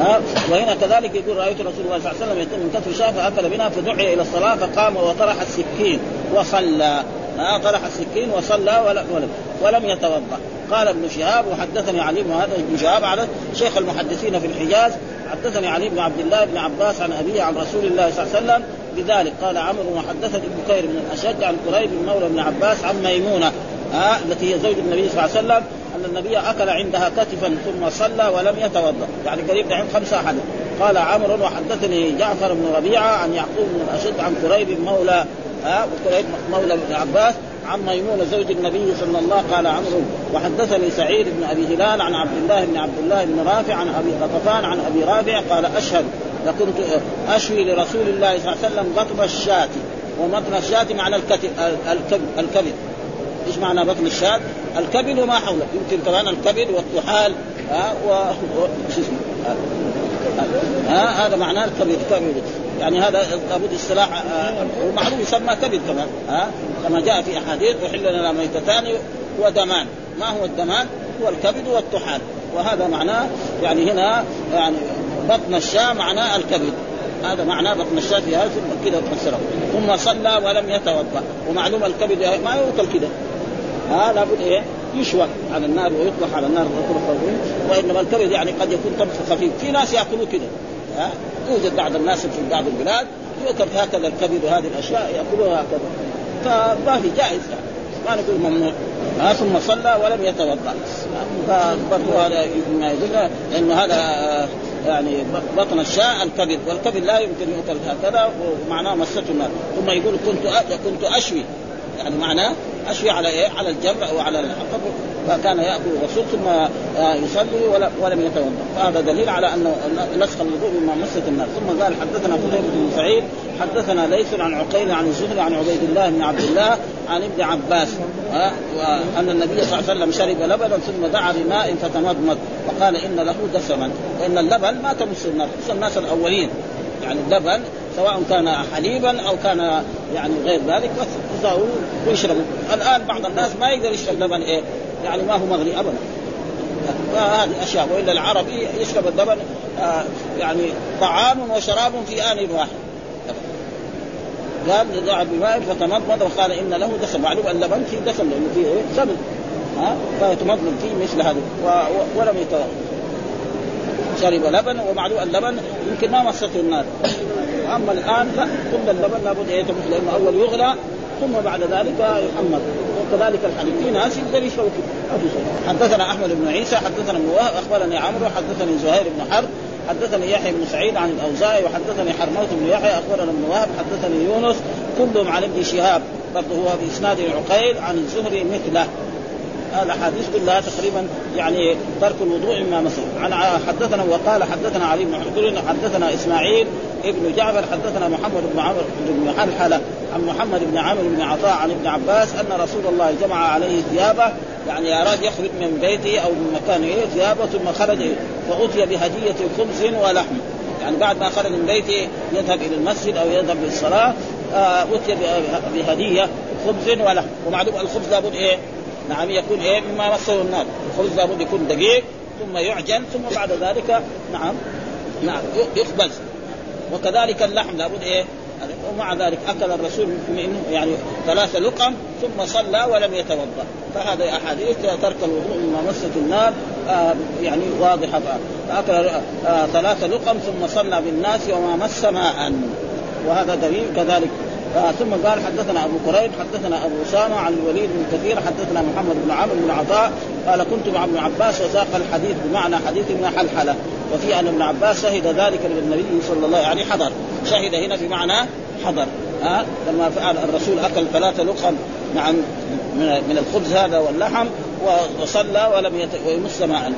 Speaker 2: ها؟ وهنا كذلك يقول رأيت رسول الله صلى الله عليه وسلم يتم من كتف شاة فاكل منها فدعي إلى الصلاة فقام وطرح السكين وصلى. ها طرح السكين وصلى ولم, ولم, ولم يتوضأ. قال ابن شهاب وحدثني علي بن هذا ابن شهاب على شيخ المحدثين في الحجاز حدثني علي بن عبد الله بن عباس عن أبيه عن رسول الله صلى الله عليه وسلم بذلك. قال عمرو وحدثني ابن كير بن الاشد عن قريب بن مولى بن عباس عن ميمونة ها التي هي زوج النبي صلى الله عليه وسلم أن النبي أكل عندها كتفا ثم صلى ولم يتوضأ. يعني قريب عند خمسة أحد. قال عمرو وحدثني جعفر بن ربيعة عن يعقوب بن الاشد عن قريب مولى ها وقريب مولى بن عباس عن ميمونة زوج النبي صلى الله قال عمرو وحدثني سعيد بن أبي هلال عن عبد الله بن عبد الله بن رافع عن أبي غطفان عن أبي رافع قال أشهد. لكنت أشوي لرسول الله صلى الله عليه وسلم بطن الشاة وبطن الشاة معنى الكبد. إيش معنى بطن الشاة؟ الكبد وما حوله. يمكن كمان الكبد والطحال ها و اسمه؟ ها هذا معناه الكبد كبد. يعني هذا لابد اصطلاح ومعروف يسمى كبد كمان ها كما جاء في أحاديث أحل لنا ميتتان ودمان. ما هو الدمان؟ هو الكبد والطحال. وهذا معناه يعني هنا يعني بطن الشاة معناه الكبد. هذا معناه بطن الشاة في هذا ثم تفسره ثم صلى ولم يتوضأ. ومعلوم الكبد ما يؤكل كذا. ها لابد إيه؟ يشوى على النار ويطبخ على النار وإنما الكبد يعني قد يكون طبخ خفيف. في ناس ياكلوا كذا. ها؟ يوجد بعض الناس في بعض البلاد يؤكل هكذا الكبد وهذه الأشياء ياكلوها هكذا. فما في جائز يعني. ما نقول ممنوع ها ثم صلى ولم يتوضأ. فبرضه هذا ما يدل لأنه هذا يعني بطن الشاء الكبد والكبد لا يمكن يؤكل هكذا ومعناه مسته النار ثم يقول كنت كنت أشوي. يعني معناه اشوي على إيه؟ على الجمر أو على الحطب فكان يأكل الرسول ثم آه، يصلي ولم يتوضأ. فهذا دليل على أنه نسخ الوضوء مما مست النار ثم قال حدثنا قتيبة بن سعيد حدثنا ليس عن عقيل عن الزهري عن عبيد الله بن عبد الله عن ابن عباس ان النبي صلى الله عليه وسلم شرب لبنا ثم دعا بماء فتمضمض وقال إن له دسما وإن اللبن ما تمس خصوصا الناس الأولين. يعني اللبن سواء كان حليبا أو كان يعني غير ذلك بس ويشربوا الآن بعض الناس ما يقدر يشرب لبن إيه؟ يعني ما هو مغلي ابدا. فهذه أشياء وإلا العربي يشرب اللبن آه يعني طعام وشراب في آن واحد. قال دعا بماء فتمضمض وقال إن له دسم معلوم اللبن فيه دسم لأنه فيه إيه؟ سمن ها؟ فيتمضمض فيه مثل هذا. ولم يتوقف شرب لبن ومعلوم اللبن يمكن ما مسته النار. أما الآن لا كل اللبن لابد أن يتمس لأنه أول يغلى ثم بعد ذلك يحمر وكذلك الحليب في ناس يقدر يشربوا حدثنا أحمد بن عيسى حدثنا ابن وهب أخبرني عمرو حدثني زهير بن حرب حدثني يحيى بن سعيد عن الأوزاعي وحدثني حرموت بن يحيى أخبرنا ابن وهب حدثني يونس كلهم عن ابن شهاب برضه هو بإسناد العقيل عن الزهري مثله. الأحاديث كلها تقريبا يعني ترك الوضوء مما مسح عن حدثنا وقال حدثنا علي بن حجر حدثنا إسماعيل ابن جعفر حدثنا محمد بن عمرو بن حلحله عن محمد بن عامر بن عطاء عن ابن عباس أن رسول الله جمع عليه ثيابه يعني أراد يخرج من بيته أو من مكانه ثيابه ثم خرج فأتي بهدية خبز ولحم. يعني بعد ما خرج من بيته يذهب إلى المسجد أو يذهب للصلاة آه أتي بهدية خبز ولحم. ومعلوم الخبز لابد إيه؟ نعم يكون إيه مما مسه النار الخبز لابد يكون دقيق ثم يعجن ثم بعد ذلك نعم نعم يخبز. وكذلك اللحم لابد إيه؟ ومع ذلك أكل الرسول منه يعني ثلاث لقم ثم صلى ولم يتوضأ. فهذا أحاديث ترك الوضوء مما مست النار آه يعني واضحة. فأكل آه ثلاث لقم ثم صلى بالناس وما مس ماء. وهذا دليل كذلك. آه ثم قال حدثنا أبو كريب حدثنا أبو أسامة عن الوليد بن كثير حدثنا محمد بن عمرو بن عطاء قال كنت مع ابن عباس وساق الحديث بمعنى حديث ابن حلحلة وفي أن ابن عباس شهد ذلك للنبي صلى الله عليه يعني حضر. شهد هنا بمعنى حضر. ها آه لما فعل الرسول أكل ثلاثة لقم نعم من الخبز هذا واللحم وصلى ولم يت... ويمس ماء.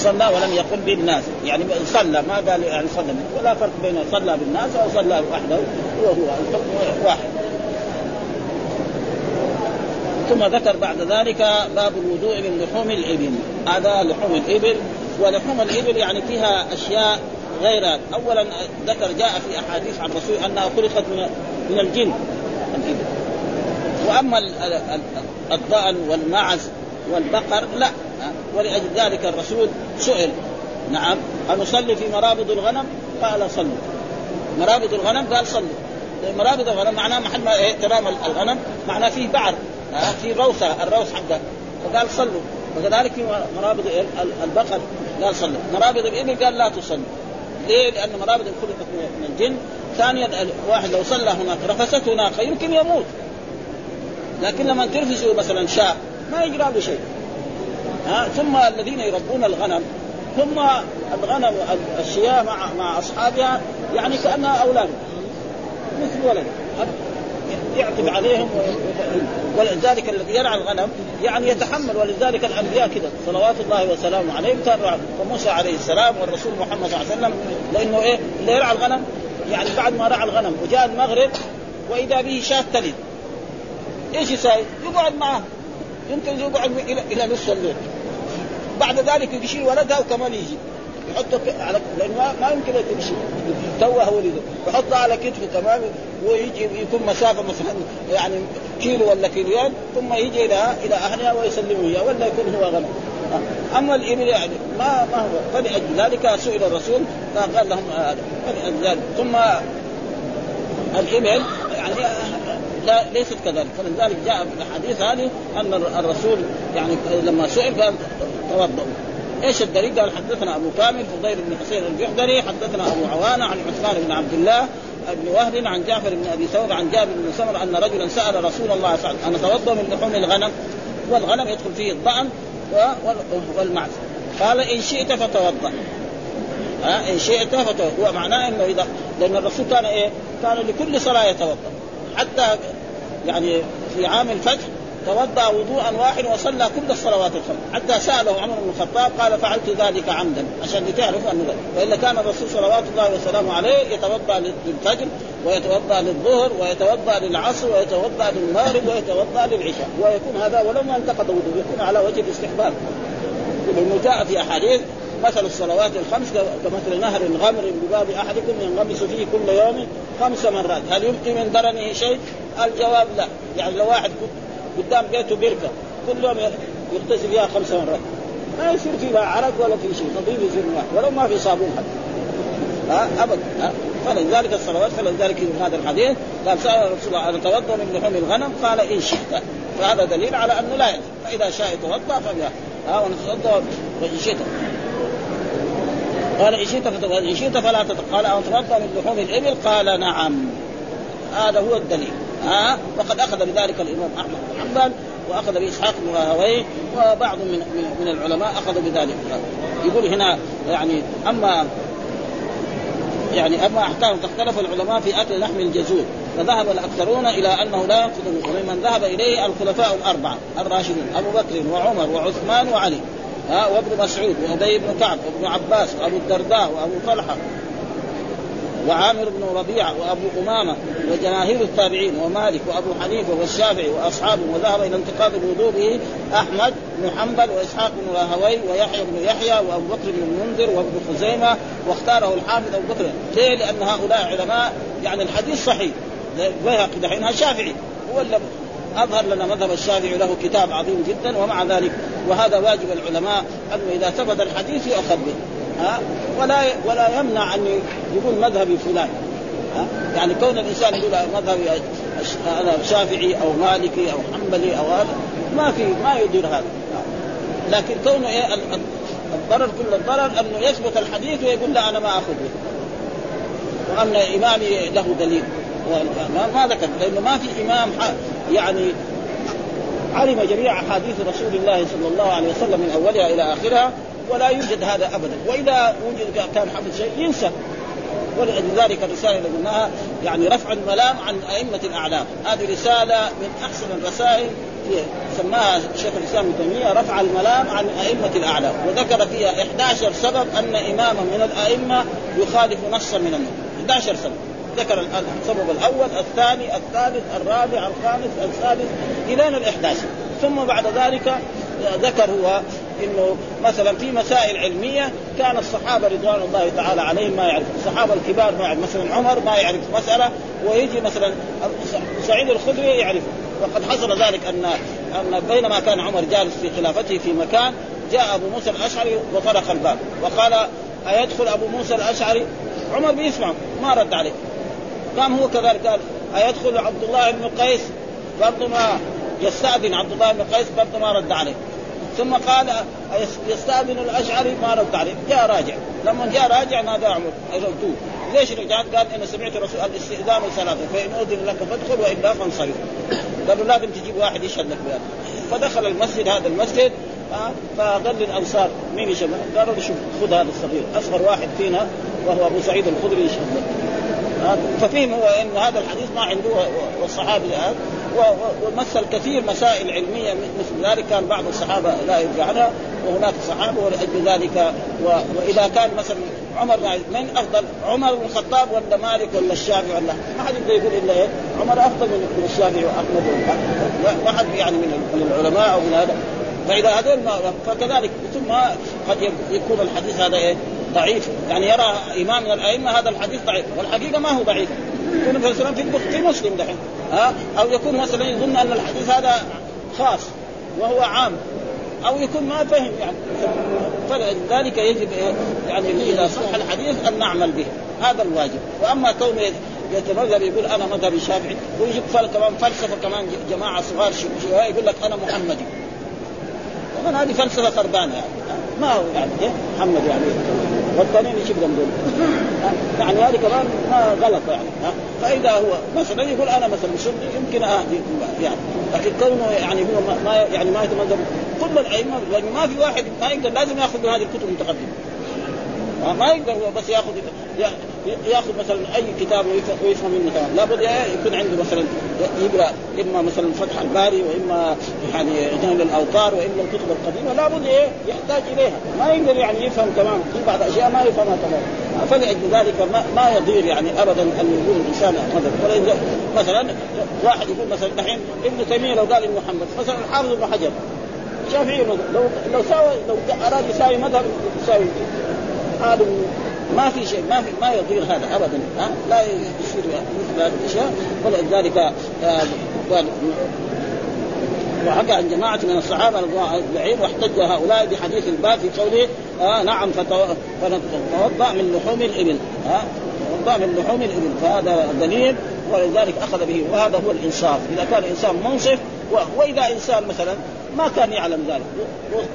Speaker 2: صلى ولم يقل بالناس. يعني صلى ما قال يعني صلى ولا فرق بين صلى بالناس أو صلى وحده هو هو الحكم واحد. ثم ذكر بعد ذلك باب الوضوء من لحوم الإبل. هذا لحوم الإبل. ولحوم الإبل يعني فيها أشياء غير اولا ذكر جاء في أحاديث عن الرسول أنها خلقت من من الجن الإبل. وأما الضأن والمعز والبقر لا. ولأجل ذلك الرسول سئل. نعم. أنصلي في مرابض الغنم؟ قال صلوا. مرابض الغنم؟ قال صلوا. مرابض الغنم معناه محل ما إيه؟ ترام الغنم معناه فيه بعر في روثة الروث حقه. فقال صلوا. وكذلك في مرابض البقر قال صلوا. مرابض الإبل؟ قال لا تصلوا. ليه؟ لأن مرابض خلقت من الجن. ثانيا واحد لو صلى هناك رفسته ناقة يمكن يموت. لكن لما ترفسه مثلا شاء ما يجرى له شيء. ها ثم الذين يربون الغنم ثم الغنم الشياه مع مع أصحابها يعني كأنها أولاد مثل ولد يعتب عليهم ولذلك الذي يرعى الغنم يعني يتحمل ولذلك الأنبياء كذا صلوات الله وسلامه عليهم كان وموسى عليه السلام والرسول محمد صلى الله عليه وسلم لأنه إيه اللي يرعى الغنم يعني بعد ما رعى الغنم وجاء المغرب وإذا به شاة تلد إيش يساوي؟ يقعد معه يمكن يقعد إلى إلى نصف الليل. بعد ذلك يشيل ولدها وكمان يجي. يحطه على لأنه ما يمكن يمشي. توه ولده. يحطه على كتفه كمان ويجي يكون مسافة مثلا يعني كيلو ولا كيلوين ثم يجي إلى إلى اهلها ويسلموا إياه ولا يكون هو غنم أما الإبل يعني ما ما هو. فلاجل ذلك سئل الرسول فقال لهم هذا. فلاجل ذلك. ثم الإبل ليست كذلك. فلذلك جاء في الأحاديث هذه أن الرسول يعني لما سئل قال توضؤوا إيش الدليل؟ قال حدثنا أبو كامل فضيل بن حسين الجحدري حدثنا أبو عوانة عن عثمان بن عبد الله بن وهب عن جعفر بن أبي ثور عن جابر بن سمر أن رجلا سأل رسول الله صلى الله عليه وسلم ان من لحوم الغنم؟ والغنم يدخل فيه الضأن والمعز. قال إن شئت فتوضأ. ها؟ إن شئت فتوضأ. معناه إنه إذا لأن الرسول كان إيه؟ كان لكل صلاة يتوضأ. حتى يعني في عام الفتح توضأ وضوءا واحدا وصلى كل الصلوات الخمس. حتى سأله عمر بن الخطاب قال فعلت ذلك عمدا عشان لتعرف أنه وإلا كان الرسول صلوات الله وسلامه عليه يتوضأ للفجر ويتوضأ للظهر ويتوضأ للعصر ويتوضأ للمغرب ويتوضأ للعشاء. ويكون هذا ولو ما انتقد وضوء يكون على وجه الاستحباب. لأنه جاء في أحاديث مثل الصلوات الخمس كمثل نهر غمر بباب أحدكم ينغمس فيه كل يوم خمس مرات، هل يبقي من درنه شيء؟ الجواب لا، يعني لو واحد قدام بيته بركه كل يوم يغتسل فيها خمس مرات. ما يصير فيها عرق ولا في شيء. نظيف يصير واحد ولو ما في صابون حتى. ها؟ ابدا ها؟ فلذلك الصلوات فلذلك هذا الحديث قال سأل الرسول الله ان اتوضا من لحوم الغنم قال إن شئت. فهذا دليل على أنه لا يجب. فإذا شاء يتوضا فبها. ها؟ ونتوضأ وإن شئت. قال إن شئت إن شئت فلا قال ان اتوضا من لحوم الإبل؟ قال نعم. هذا هو الدليل. ها؟ وقد أخذ بذلك الإمام أحمد بن حنبل وأخذ بإسحاق بن راهويه وبعض من من العلماء أخذوا بذلك. يقول هنا يعني اما يعني أما أحكام تختلف العلماء في أكل لحم الجزور فذهب الأكثرون إلى أنه لا ينقض وممن ذهب إليه الخلفاء الأربعة الراشدون أبو بكر وعمر وعثمان وعلي. ها وابن مسعود وأبي بن كعب وابن عباس وأبو الدرداء وأبو طلحة وعامر بن ربيعة وأبو أمامة وجماهير التابعين ومالك وأبو حنيفة والشافعي وأصحابه وذهب إلى انتقاض الوضوء به أحمد بن حنبل وإسحاق بن راهوي ويحيى بن يحيى وأبو بكر بن المنذر وابن خزيمة واختاره الحافظ أبو بكر. ليه؟ لأن هؤلاء علماء يعني الحديث صحيح. البيهقي دحين شافعي؟ هو اللي أظهر لنا مذهب الشافعي له كتاب عظيم جدا ومع ذلك وهذا واجب العلماء أنه إذا ثبت الحديث يؤخذ به. ها؟ ولا ولا يمنع أن يقول مذهبي فلان. ها؟ يعني كون الإنسان يقول مذهبي أنا شافعي أو مالكي أو حنبلي أو هذا ما في ما يدير هذا. لكن كونه إيه الضرر كل الضرر أنه يثبت الحديث ويقول لا أنا ما أخذ به. وأن إمامي له دليل. ما ذكر لأنه ما في إمام يعني علم جميع أحاديث رسول الله صلى الله عليه وسلم من أولها إلى آخرها ولا يوجد هذا ابدا. وإذا وجد كان حفظ شيء ينسى. ولذلك الرساله اللي قلناها يعني رفع الملام عن أئمة الأعلام. هذه رسالة من أحسن الرسائل في سماها شيخ الإسلام ابن تيمية رفع الملام عن أئمة الأعلام. وذكر فيها 11 سبب أن إماما من الأئمة يخالف نصا من النبي. 11 سبب. ذكر السبب الأول الثاني الثالث الرابع الخامس السادس إلى ال 11 ثم بعد ذلك ذكر هو إنه مثلا في مسائل علمية كان الصحابة رضوان الله تعالى عليهم ما يعرف الصحابة الكبار ما يعرف مثلا عمر ما يعرف مسألة ويجي مثلا سعيد الخدري يعرف. وقد حصل ذلك ان أن بينما كان عمر جالس في خلافته في مكان جاء أبو موسى الأشعري وطرق الباب وقال أيدخل أبو موسى الأشعري؟ عمر بيسمع ما رد عليه. قام هو كذلك قال أيدخل عبد الله بن قيس برضه ما يستأذن عبد الله بن قيس برضه ما رد عليه ثم قال يستأذن الأشعري ما رد عليه جاء راجع لما جاء راجع نادى عمر ردوه ليش رجعت؟ قال أنا سمعت رسول الاستئذان ثلاثة فإن أذن لك فادخل والا فانصرف. قالوا لازم تجيب واحد يشهد لك بهذا. فدخل المسجد هذا المسجد آه فقال للانصار مين يشهد؟ قالوا شوف خذ هذا الصغير أصغر واحد فينا وهو أبو سعيد الخدري يشهد لك. ففهم هو إن هذا الحديث ما عنده والصحابي الان ومثل كثير مسائل علمية مثل ذلك كان بعض الصحابة لا يرجع عنها وهناك صحابة ولأجل ذلك. وإذا كان مثلا عمر من أفضل؟ عمر بن الخطاب ولا مالك ولا الشافعي ولا ما حد يقدر يقول إلا إيه عمر أفضل من الشافعي وأحمد. ما حد يعني من العلماء أو من هذا. فإذا هذول فكذلك ثم قد يكون الحديث هذا إيه ضعيف. يعني يرى إمام من الأئمة هذا الحديث ضعيف والحقيقة ما هو ضعيف. يكون مثلا في في مسلم دحين ها؟ أو يكون مثلا يظن أن الحديث هذا خاص وهو عام أو يكون ما فهم يعني. فلذلك يجب يعني إذا صح الحديث أن نعمل به. هذا الواجب. وأما كونه يتمذهب يقول أنا مذهب الشافعي ويجيب كمان فلسفة كمان جماعة صغار يقول لك أنا محمدي. طبعا هذه فلسفة خربانه يعني. ما هو يعني إيه؟ محمد يعني. والثانيين يجيب دول يعني هذه كمان ما غلط يعني فإذا هو مثلا يقول أنا مثلا سني يمكن أهدي يعني. لكن كونه يعني هو ما يعني ما يتمذهب كل الأئمة لأنه ما في واحد ما يقدر لازم يأخذ من هذه الكتب المتقدمة. ما يقدر هو بس ياخذ ياخذ مثلا أي كتاب ويفهم منه تمام لابد يكون عنده مثلا يقرأ إما مثلا فتح الباري وإما يعني نيل الاوطار وإما الكتب القديمة. لابد يحتاج إليها. ما يقدر يعني يفهم تمام في بعض الاشياء ما يفهمها تمام فلأجل ذلك. ما, ما يضير يعني ابدا أن يكون الإنسان مثلا مثلا واحد يقول مثلا الحين ابن تيمية لو قال ابن محمد مثلا الحافظ ابن حجر. الشافعي لو لو ساوى لو اراد يساوي مذهب يساوي هذا ما في شيء ما في ما يضير هذا ابدا ها؟ لا يصير مثل هذه الأشياء. ولذلك آه، وحكى عن جماعة من الصحابة أجمعين واحتج هؤلاء بحديث الباب في قوله آه نعم فتوضأ من لحوم الإبل آه توضأ من لحوم الإبل فهذا دليل ولذلك أخذ به وهذا هو الإنصاف. إذا كان إنسان منصف وإذا إنسان مثلا ما كان يعلم ذلك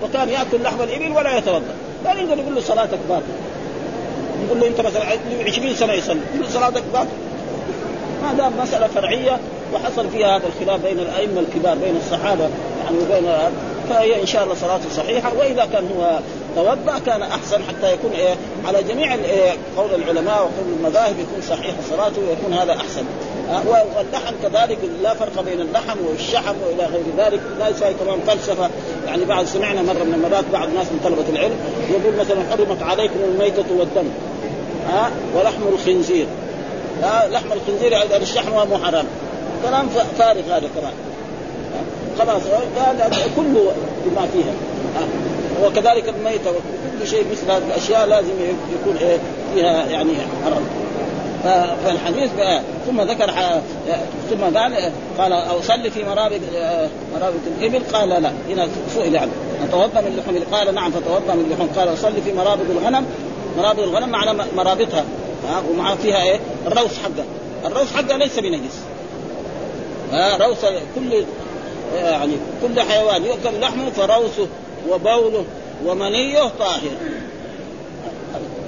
Speaker 2: وكان يأكل لحم الإبل ولا يتوضأ. لا يقدر يقول له صلاتك باطلة يقول له أنت مثلا 20 سنة يصلي. له صلاتك باطلة هذا مسألة فرعية وحصل فيها هذا الخلاف بين الأئمة الكبار بين الصحابة يعني وبين فهي إن شاء الله صلاته صحيحة وإذا كان هو توضأ كان أحسن حتى يكون إيه على جميع إيه قول العلماء وقول المذاهب يكون صحيح صلاته ويكون هذا أحسن. واللحم كذلك لا فرق بين اللحم والشحم وإلى غير ذلك. لا يساوي كمان فلسفة. يعني بعد سمعنا مرة من المرات بعض الناس من طلبة العلم يقول مثلا حرمت عليكم الميتة والدم ها؟ ولحم الخنزير. لا لحم الخنزير أيضا الشحم مو حرام. كلام فارغ هذا كمان خلاص. كله بما فيها. وكذلك الميتة وكل شيء مثل هذه الأشياء لازم يكون إيه؟ فيها يعني حرام. فالحديث بقى ثم ذكر ثم قال قال أو صلي في مرابط مرابط الإبل قال لا هنا سئل عنه. نتوضا من لحوم قال نعم فتوضا من لحوم. قال صلي في مرابط الغنم مرابط الغنم معنى مرابطها. ومع فيها إيه؟ الروس حقه الروس حقه ليس بنجس. روس كل يعني كل حيوان يؤكل لحمه فروسه وبوله ومنيه طاهر.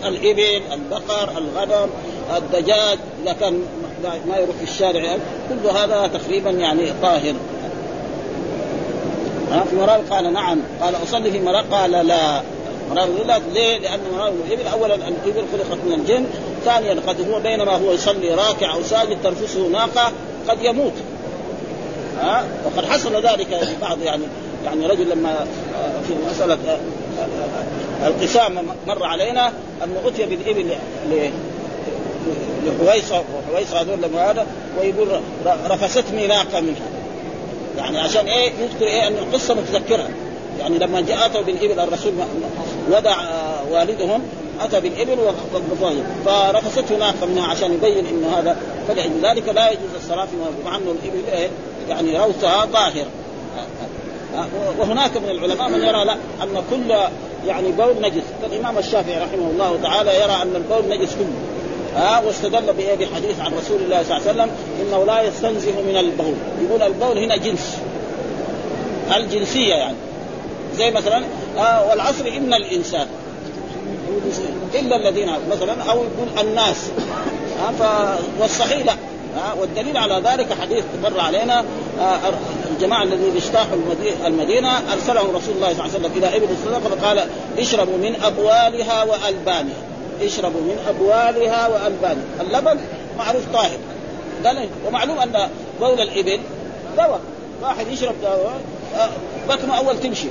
Speaker 2: الإبل البقر الغنم الدجاج إذا كان ما يروح في الشارع. كل هذا تقريبا يعني طاهر. ها في مراب قال نعم. قال أصلي في مراب قال لا. مراب لا. ليه؟ لأن مراب الإبل أولا الإبل خلقت من الجن. ثانيا قد هو بينما هو يصلي راكع أو ساجد تنفسه ناقة قد يموت. ها؟ وقد حصل ذلك في بعض يعني يعني رجل لما آه، في مسألة آه، آه، القسام مر علينا أنه أتي بالإبل لحويصة وحويصة هذول لما هذا ويقول رفستني ناقة منها. يعني عشان إيه؟ يذكر إيه؟ أن القصة متذكرها يعني لما جاء أتوا بالإبل الرسول ودع والدهم اتى بالإبل والضفاير فرفسته ناقه منها عشان يبين انه هذا فلذلك لا يجوز الصلاة في مع أنه الإبل إيه؟ يعني روثها طاهر وهناك من العلماء من يرى لا أن كل يعني بول نجس. كالامام الشافعي رحمه الله تعالى يرى أن البول نجس كله. ها واستدل بحديث عن رسول الله صلى الله عليه وسلم إنه لا يستنزه من البول. يقول البول هنا جنس. الجنسية يعني. زي مثلا آه والعصر إن الإنسان. إلا الذين مثلا أو يقول الناس. آه والصحيح لا. والدليل على ذلك حديث مر علينا آه، الجماعة الذين اجتاحوا المدينة أرسلهم رسول الله صلى الله عليه وسلم إلى ابل الصدقه فقال اشربوا من ابوالها وألبانها. اشربوا من ابوالها والبانها اللبن معروف طاهر. قال ومعلوم أن بول الإبل دواء. واحد يشرب دواء بطنه أول تمشي.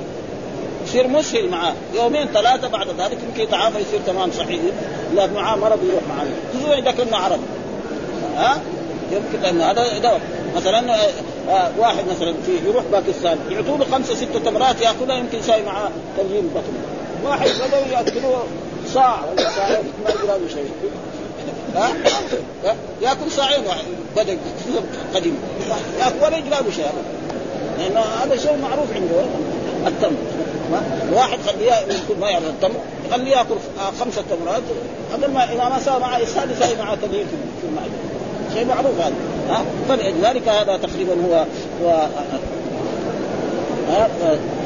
Speaker 2: يصير مسهل معاه. يومين ثلاثة بعد ذلك يمكن يتعافى يصير تمام صحيح. لا معاه مرض يروح معاه. خصوصا إذا كنا عرب. ها؟ يمكن لأن هذا دواء. مثلا آه، آه، واحد مثلا في يروح باكستان يعطوا له خمسة ستة تمرات ياكلها يمكن يساوي معاه تنجيم البطن. واحد بدوي يأكلوه صاع. ولا صاعين ما له شيء ها؟ ياكل صاعين بدا قديم. ياكل ولا يجرى له شيء لأنه هذا شيء معروف عنده. التمر. واحد خليه يمكن ما يعرف التمر خليه ياكل خمسة تمرات. قبل ما إذا ما سوى معه اسهال يساوي معه تنجيم في المعدة. شيء معروف هذا. ها؟ فلذلك هذا تقريبا هو, هو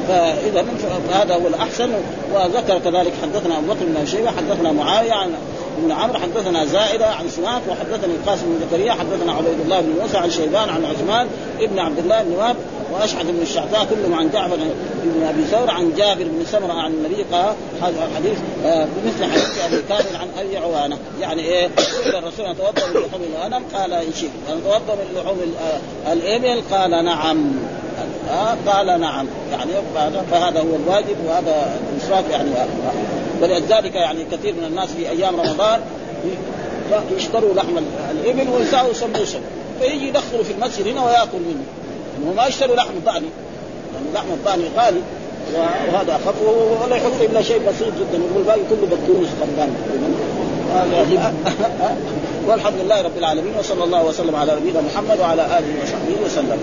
Speaker 2: فإذا فهذا هو الأحسن وذكر كذلك حدثنا أبو بكر بن شيبة حدثنا معاوية عن ابن عمرو حدثنا زائدة عن سماك وحدثني القاسم بن زكريا حدثنا عبيد الله بن موسى عن شيبان عن عثمان ابن عبد الله بن وهب وأشعث بن الشعثاء كلهم عن جعفر بن أبي ثور عن جابر بن سمرة عن النبي قال هذا الحديث آه بمثل حديث أبي كامل عن أبي عوانة. يعني إيه؟ الرسول ان توضأ من لحوم الغنم قال إن شئت. ان توضأ من لحوم الإبل قال نعم. آه قال نعم. يعني فهذا هو الواجب وهذا الاسراف يعني. ولذلك يعني كثير من الناس في أيام رمضان يشتروا لحم الإبل ويساووا سموسه فيجي يدخلوا في المسجد هنا ويأكل منه. هم ما يشتروا لحم ضاني يعني لحم الضاني غالي. وهذا أخف. ولا يحط إلا شيء بسيط جدا. والباقي كله بطروس خربان والحمد لله رب العالمين. وصلى الله وسلم على نبينا محمد وعلى آله وصحبه وسلم.